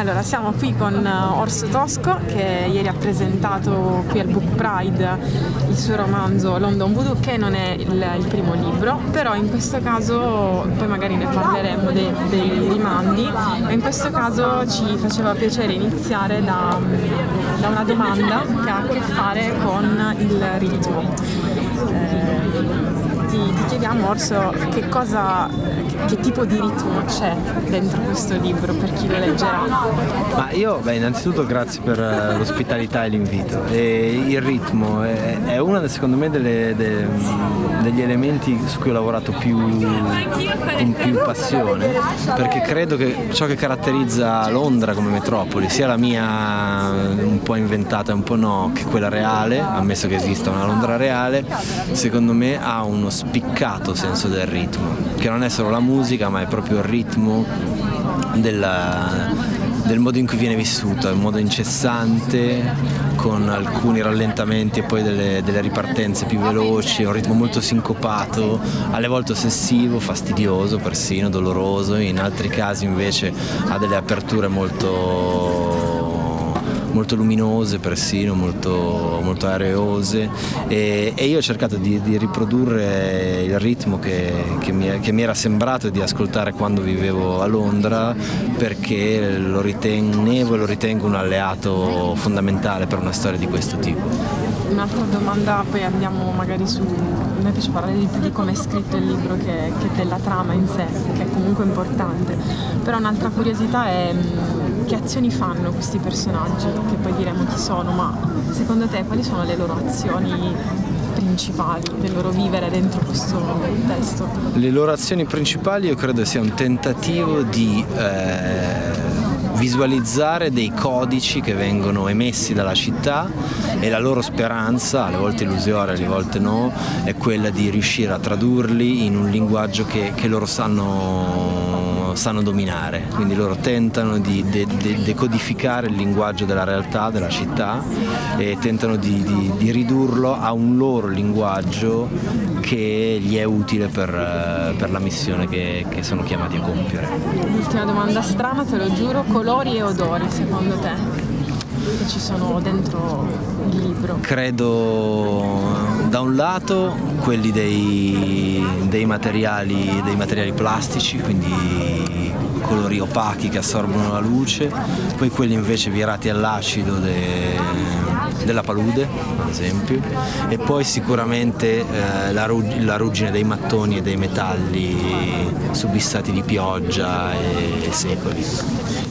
Allora, siamo qui con Orso Tosco che ieri ha presentato qui al Book Pride il suo romanzo London Voodoo che non è il, il primo libro, però in questo caso, poi magari ne parleremo dei, dei rimandi, ma in questo caso ci faceva piacere iniziare da, da una domanda che ha a che fare con il ritmo. Eh, ti, ti chiediamo Orso che cosa, che, tipo di ritmo c'è dentro questo libro per chi lo leggerà. Ma io, beh, innanzitutto grazie per uh, l'ospitalità e l'invito. E il ritmo è, è uno secondo me delle, de, degli elementi su cui ho lavorato più, con più passione, perché credo che ciò che caratterizza Londra come metropoli, sia la mia un po' inventata e un po' no, che quella reale, ammesso che esista una Londra reale, secondo me ha uno spiccato senso del ritmo, che non è solo la musica ma è proprio il ritmo della, del modo in cui viene vissuta, il modo incessante, con alcuni rallentamenti e poi delle, delle, ripartenze più veloci, un ritmo molto sincopato, alle volte ossessivo, fastidioso, persino doloroso, in altri casi invece ha delle aperture molto molto luminose persino, molto, molto areose e, e, io ho cercato di, di riprodurre il ritmo che, che, mi, che, mi, era sembrato di ascoltare quando vivevo a Londra perché lo ritenevo e lo ritengo un alleato fondamentale per una storia di questo tipo. Un'altra domanda, poi andiamo magari su. A me piace parlare di più di come è scritto il libro che, che della trama in sé, che è comunque importante. Però un'altra curiosità è che azioni fanno questi personaggi, che poi diremo chi sono, ma secondo te quali sono le loro azioni principali del loro vivere dentro questo testo? Le loro azioni principali io credo sia un tentativo di eh, visualizzare dei codici che vengono emessi dalla città e la loro speranza, alle volte illusoria, alle volte no, è quella di riuscire a tradurli in un linguaggio che, che loro sanno sanno, dominare, quindi loro tentano di de- de- decodificare il linguaggio della realtà, della città e tentano di, di, di ridurlo a un loro linguaggio che gli è utile per, per la missione che, che, sono chiamati a compiere. L'ultima domanda strana, te lo giuro, colori e odori secondo te? Che ci sono dentro il libro? Credo da un lato quelli dei, dei, materiali, dei materiali plastici, quindi colori opachi che assorbono la luce, poi quelli invece virati all'acido de, della palude, ad esempio, e poi sicuramente eh, la, la, ruggine dei mattoni e dei metalli subissati di pioggia e, e secoli.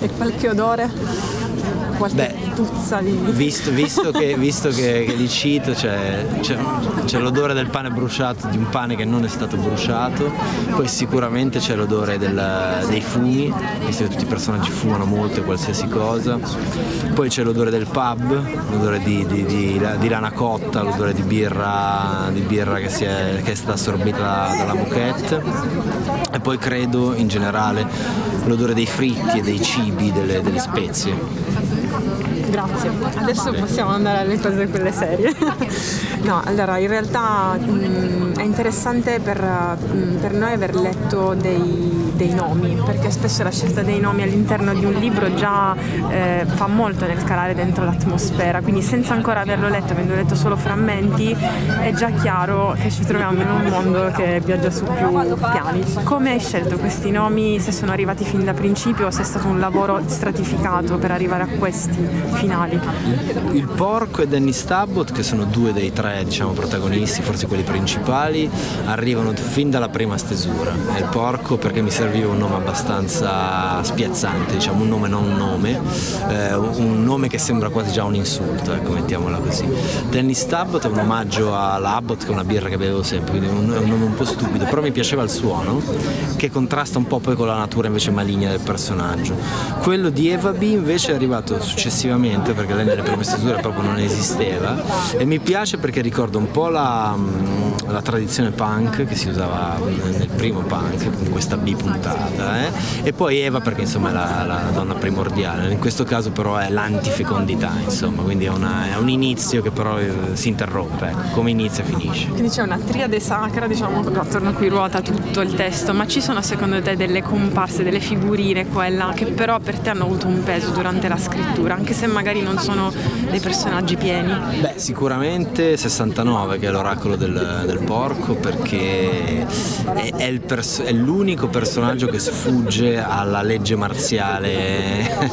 E qualche odore? Qualche Beh, puzza di... Visto, visto, che, visto che, che, li cito c'è, c'è, c'è, l'odore del pane bruciato, di un pane che non è stato bruciato, poi sicuramente c'è l'odore del, dei fumi, visto che tutti i personaggi fumano molto e qualsiasi cosa, poi c'è l'odore del pub, l'odore di, di, di, di lana cotta, l'odore di birra, di birra che, è, che, è, stata assorbita dalla moquette e poi credo in generale l'odore dei fritti e dei cibi, delle, delle spezie. Grazie. Adesso possiamo andare alle cose quelle serie. no, allora in realtà mh, mm, è interessante per, mm, per, noi aver letto dei, dei, nomi, perché spesso la scelta dei nomi all'interno di un libro già eh, fa molto nel calare dentro l'atmosfera, quindi senza ancora averlo letto, avendo letto solo frammenti, è già chiaro che ci troviamo in un mondo che viaggia su più piani. Come hai scelto questi nomi? Se sono arrivati fin da principio o se è stato un lavoro stratificato per arrivare a questi? finali. Il porco e Danny Stabbot, che sono due dei tre diciamo, protagonisti, forse quelli principali, arrivano fin dalla prima stesura. il porco perché mi serviva un nome abbastanza spiazzante, diciamo, un nome non un nome, eh, un nome che sembra quasi già un insulto, ecco, mettiamola così. Danny Stabbot è un omaggio all'Abbott, che è una birra che bevevo sempre, quindi è un, è un nome un po' stupido, però mi piaceva il suono, che contrasta un po' poi con la natura invece maligna del personaggio. Quello di Eva B invece è arrivato successivamente perché lei nelle prime stesure proprio non esisteva e mi piace perché ricorda un po' la, la, tra- tradizione punk che si usava nel primo punk, con questa B puntata, eh? e poi Eva perché insomma è la, la, donna primordiale, in questo caso però è l'antifecondità, insomma, quindi è, una, è un inizio che però eh, si interrompe, ecco, come inizia finisce. Quindi c'è una triade sacra, diciamo, attorno a cui ruota tutto il testo, ma ci sono secondo te delle comparse, delle figurine quella che però per te hanno avuto un peso durante la scrittura, anche se magari non sono dei personaggi pieni? Beh, sicuramente 69 che è l'oracolo del, del porco perché è, è, pers- è, l'unico personaggio che sfugge alla legge marziale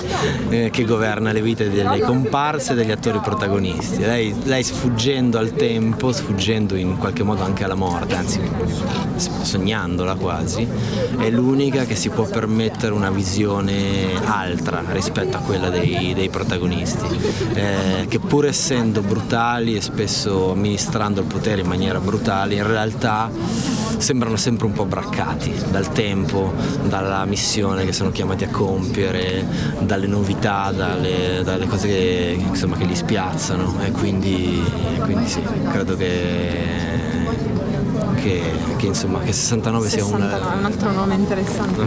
eh, che governa le vite delle comparse e degli attori protagonisti. Lei, lei sfuggendo al tempo, sfuggendo in qualche modo anche alla morte, anzi sognandola quasi, è l'unica che si può permettere una visione altra rispetto a quella dei, dei protagonisti, eh, che pur essendo brutali e spesso amministrando il potere in maniera brutale, in realtà sembrano sempre un po' braccati dal tempo, dalla missione che sono chiamati a compiere, dalle novità, dalle, dalle cose che, insomma, che, li spiazzano e quindi, quindi sì, credo che che, che, insomma, che 69, 69 sia un... un altro nome interessante.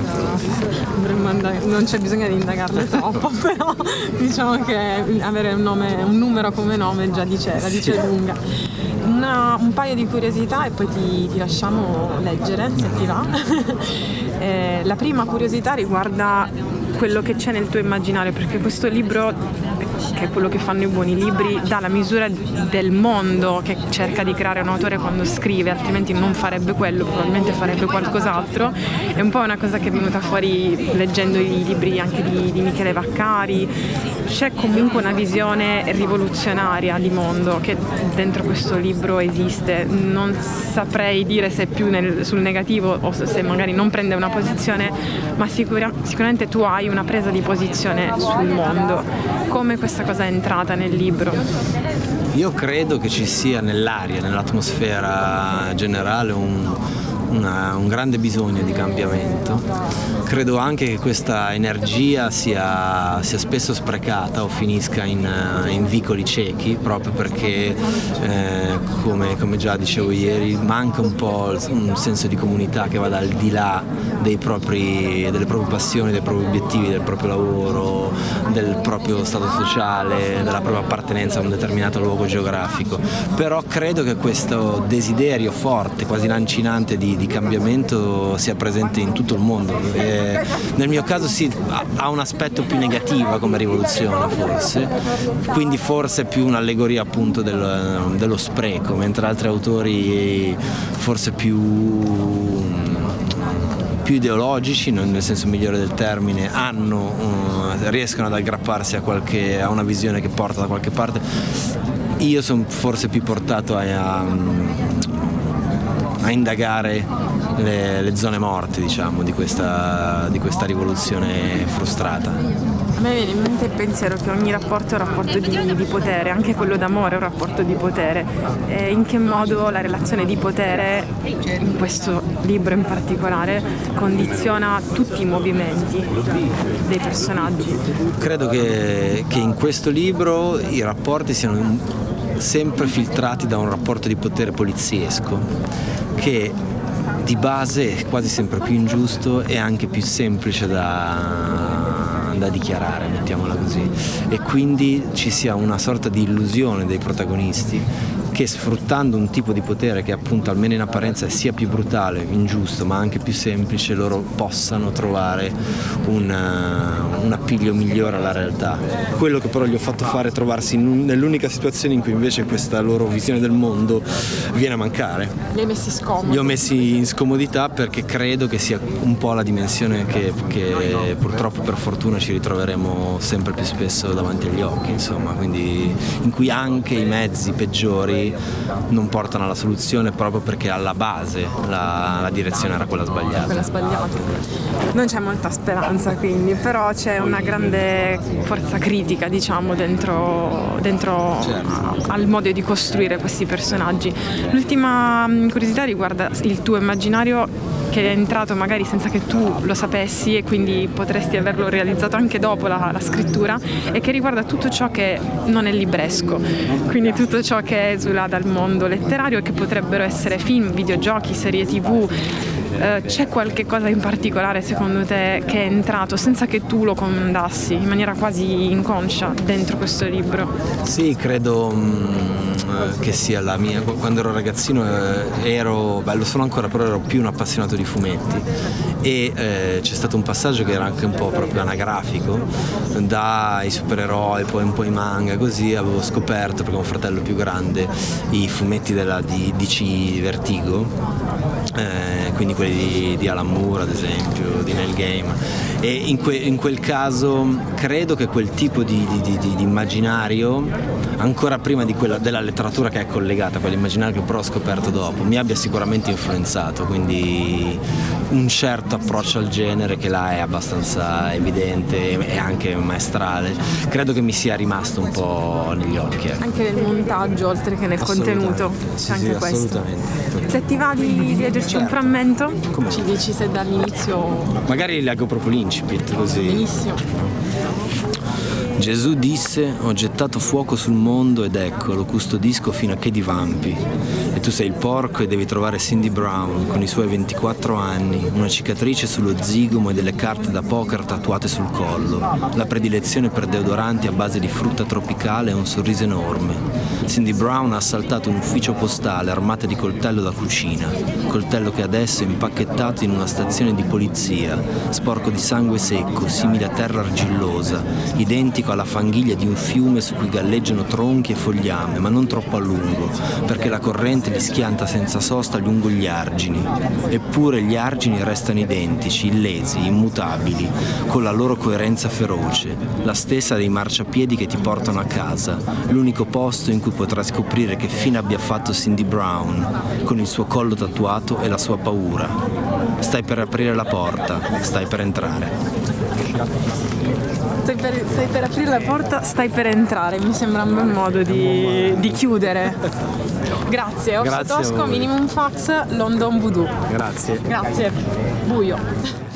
Andare, non c'è bisogno di indagarle troppo, però diciamo che avere un, nome, un numero come nome già dice, la dice sì. lunga. Una, un paio di curiosità e poi ti, ti lasciamo leggere se ti va. eh, la prima curiosità riguarda quello che c'è nel tuo immaginario, perché questo libro che è quello che fanno i buoni libri, dà la misura del mondo che cerca di creare un autore quando scrive, altrimenti non farebbe quello, probabilmente farebbe qualcos'altro. È un po' una cosa che è venuta fuori leggendo i libri anche di, di Michele Vaccari. C'è comunque una visione rivoluzionaria di mondo che dentro questo libro esiste. Non saprei dire se è più nel, sul negativo o se magari non prende una posizione, ma sicura, sicuramente tu hai una presa di posizione sul mondo. Come questa cosa è entrata nel libro? Io credo che ci sia nell'aria, nell'atmosfera generale un, una, un grande bisogno di cambiamento. Credo anche che questa energia sia, sia spesso sprecata o finisca in, in vicoli ciechi, proprio perché, eh, come, come, già dicevo ieri, manca un po' un senso di comunità che vada al di là propri, delle proprie passioni, dei propri obiettivi, del proprio lavoro, del proprio stato sociale, della propria appartenenza a un determinato luogo geografico. Però credo che questo desiderio forte, quasi lancinante di, di cambiamento sia presente in tutto il mondo. E nel mio caso sì, ha un aspetto più negativo come rivoluzione forse, quindi forse più un'allegoria appunto del, dello spreco, mentre altri autori forse più più ideologici, nel senso migliore del termine, hanno, uh, riescono ad aggrapparsi a, qualche, a, una visione che porta da qualche parte. Io sono forse più portato a, a a indagare le, le zone morte diciamo, di, questa, di questa rivoluzione frustrata. A me viene in mente il pensiero che ogni rapporto è un rapporto di, di potere, anche quello d'amore è un rapporto di potere. E in che modo la relazione di potere, in questo libro in particolare, condiziona tutti i movimenti dei personaggi? Credo che, che in questo libro i rapporti siano sempre filtrati da un rapporto di potere poliziesco che di base è quasi sempre più ingiusto e anche più semplice da, da dichiarare, mettiamola così. E quindi ci sia una sorta di illusione dei protagonisti che sfruttando un tipo di potere che appunto almeno in apparenza sia più brutale, ingiusto, ma anche più semplice, loro possano trovare un, uh, un appiglio migliore alla realtà. Quello che però gli ho fatto fare è trovarsi un, nell'unica situazione in cui invece questa loro visione del mondo viene a mancare. Li hai messi scomodi? Li ho messi in scomodità perché credo che sia un po' la dimensione che, che purtroppo per fortuna ci ritroveremo sempre più spesso davanti agli occhi, insomma, quindi in cui anche i mezzi peggiori non portano alla soluzione proprio perché alla base la, la direzione era quella sbagliata. Quella sbagliata. Non c'è molta speranza quindi, però c'è una grande forza critica diciamo dentro, dentro certo. al modo di costruire questi personaggi. L'ultima mm, curiosità riguarda il tuo immaginario che è entrato magari senza che tu lo sapessi e quindi potresti averlo realizzato anche dopo la, la scrittura e che riguarda tutto ciò che non è libresco, quindi tutto ciò che esula dal mondo letterario e che potrebbero essere film, videogiochi, serie tv, eh, c'è qualche cosa in particolare secondo te che è entrato senza che tu lo comandassi in maniera quasi inconscia dentro questo libro? Sì, credo mm, che sia la mia. Quando ero ragazzino eh, ero, beh, lo sono ancora, però ero più un appassionato di fumetti e eh, c'è stato un passaggio che era anche un po' proprio anagrafico, dai supereroi, poi un po' i manga, così avevo scoperto, perché ho un fratello più grande, i fumetti della, DC Vertigo eh, quindi quelli di, di, Alan Moore ad esempio, di Neil Game. E in, que, in, quel caso credo che quel tipo di, di, di immaginario, ancora prima quella, della letteratura che è collegata a quell'immaginario che però ho scoperto dopo, mi abbia sicuramente influenzato, quindi un certo approccio al genere che là è abbastanza evidente e anche maestrale, credo che mi sia rimasto un po' negli occhi. Ecco. Anche nel montaggio oltre che nel contenuto, c'è anche sì, questo. Se ti va di leggerci certo. un frammento, Come? ci dici se dall'inizio... Magari leggo proprio l'incipit così. Benissimo. Gesù disse, ho gettato fuoco sul mondo ed ecco, lo custodisco fino a che divampi. E tu sei il porco e devi trovare Cindy Brown con i suoi 24 anni, una cicatrice sullo zigomo e delle carte da poker tatuate sul collo, la predilezione per deodoranti a base di frutta tropicale e un sorriso enorme. Cindy Brown ha assaltato un ufficio postale armata di coltello da cucina, coltello che adesso è impacchettato in una stazione di polizia, sporco di sangue secco, simile a terra argillosa, identico alla fanghiglia di un fiume su cui galleggiano tronchi e fogliame, ma non troppo a lungo, perché la corrente li schianta senza sosta lungo gli argini. Eppure gli argini restano identici, illesi, immutabili, con la loro coerenza feroce, la stessa dei marciapiedi che ti portano a casa, l'unico posto in cui potrai scoprire che fine abbia fatto Cindy Brown, con il suo collo tatuato e la sua paura. Stai per aprire la porta, stai per entrare stai per, stai per, aprire la porta, stai per entrare. Mi sembra un bel modo di, di chiudere. Grazie, Orso Tosco, Minimum Fax, London Voodoo. Grazie. Grazie. Buio.